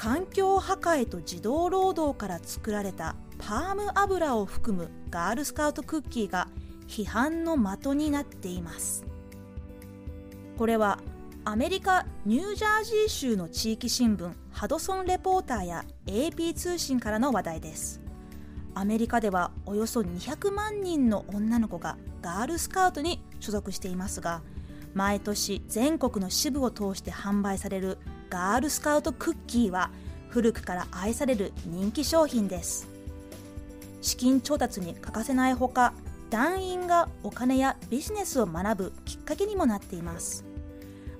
環境破壊と児童労働から作られたパーム油を含むガールスカウトクッキーが批判の的になっています。これはアメリカ・ニュージャージー州の地域新聞ハドソン・レポーターや AP 通信からの話題です。アメリカではおよそ200万人の女の子がガールスカウトに所属していますが毎年全国の支部を通して販売されるガールスカウトクッキーは古くから愛される人気商品です。資金調達に欠かせないほか団員がお金やビジネスを学ぶきっかけにもなっています。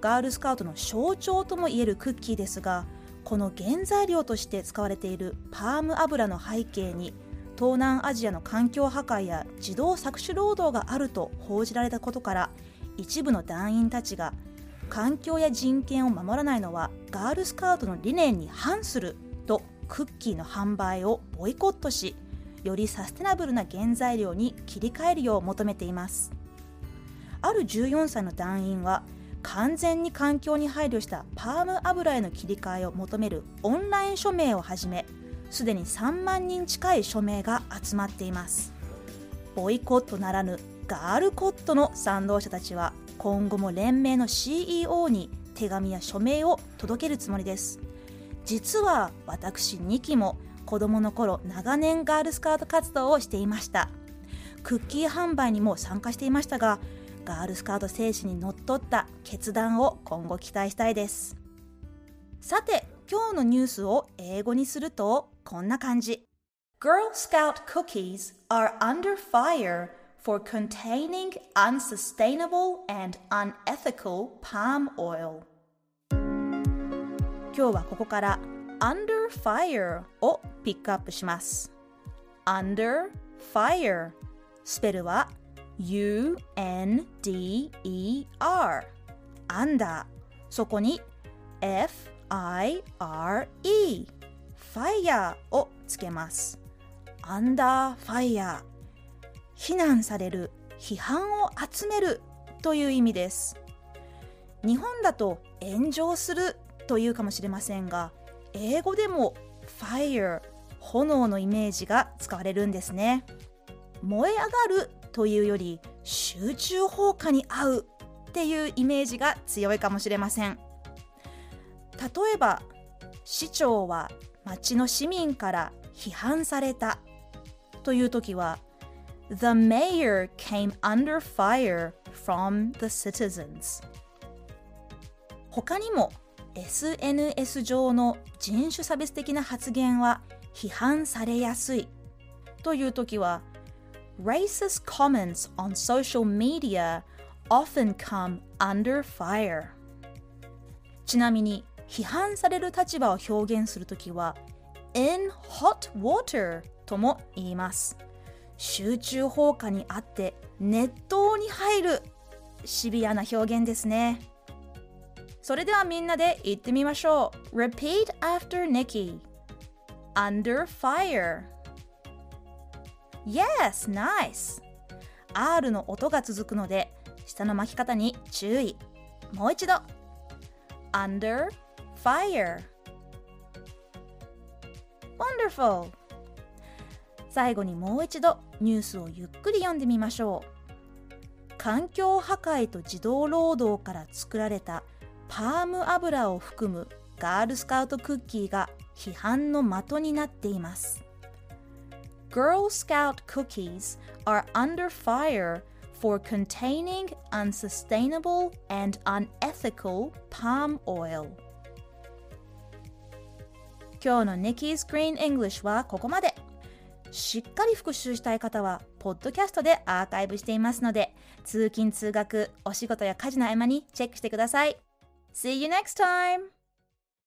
ガールスカウトの象徴ともいえるクッキーですがこの原材料として使われているパーム油の背景に東南アジアの環境破壊や児童搾取労働があると報じられたことから一部の団員たちが環境や人権を守らないのはガールスカウトの理念に反するとクッキーの販売をボイコットしよりサステナブルな原材料に切り替えるよう求めています。ある14歳の団員は完全に環境に配慮したパーム油への切り替えを求めるオンライン署名をはじめすでに3万人近い署名が集まっています。ボイコットならぬガールコットの賛同者たちは今後も連盟の CEO に手紙や署名を届けるつもりです。実は私2期も子供の頃長年ガールスカウト活動をしていました。クッキー販売にも参加していましたがガールスカウト精神にのっとった決断を今後期待したいです。さて今日のニュースを英語にするとこんな感じ。Girl Scout cookies are under fire for containing unsustainable and unethical palm oil 今日はここから under fire をピックアップします under fire スペルは U-N-D-E-R under そこに F-I-R-E fire をつけます under fire 非難される批判を集めるという意味です。日本だと炎上するというかもしれませんが英語でも fire 炎のイメージが使われるんですね。燃え上がるというより集中放火に合うっていうイメージが強いかもしれません。例えば市長は町の市民から批判されたという時は The mayor came under fire from the citizens 他にも SNS 上の人種差別的な発言は批判されやすいという時は Racist comments on social media often come under fire ちなみに批判される立場を表現するときは in hot water とも言います集中放火にあって熱湯に入るシビアな表現ですね。それではみんなで言ってみましょう。Repeat after Nikki. Under fire. Yes, nice. R の音が続くので下の巻き方に注意。もう一度。Under fire. Wonderful. 最後にもう一度。ニュースをゆっくり読んでみましょう。環境破壊と児童労働から作られたパーム油を含むガールスカウトクッキーが批判の的になっています。Girl Scout cookies are under fire for containing unsustainable and unethical palm oil. 今日の Nikki's Clean English はここまで。しっかり復習したい方はポッドキャストでアーカイブしていますので通勤通学お仕事や家事の合間にチェックしてください See you next time!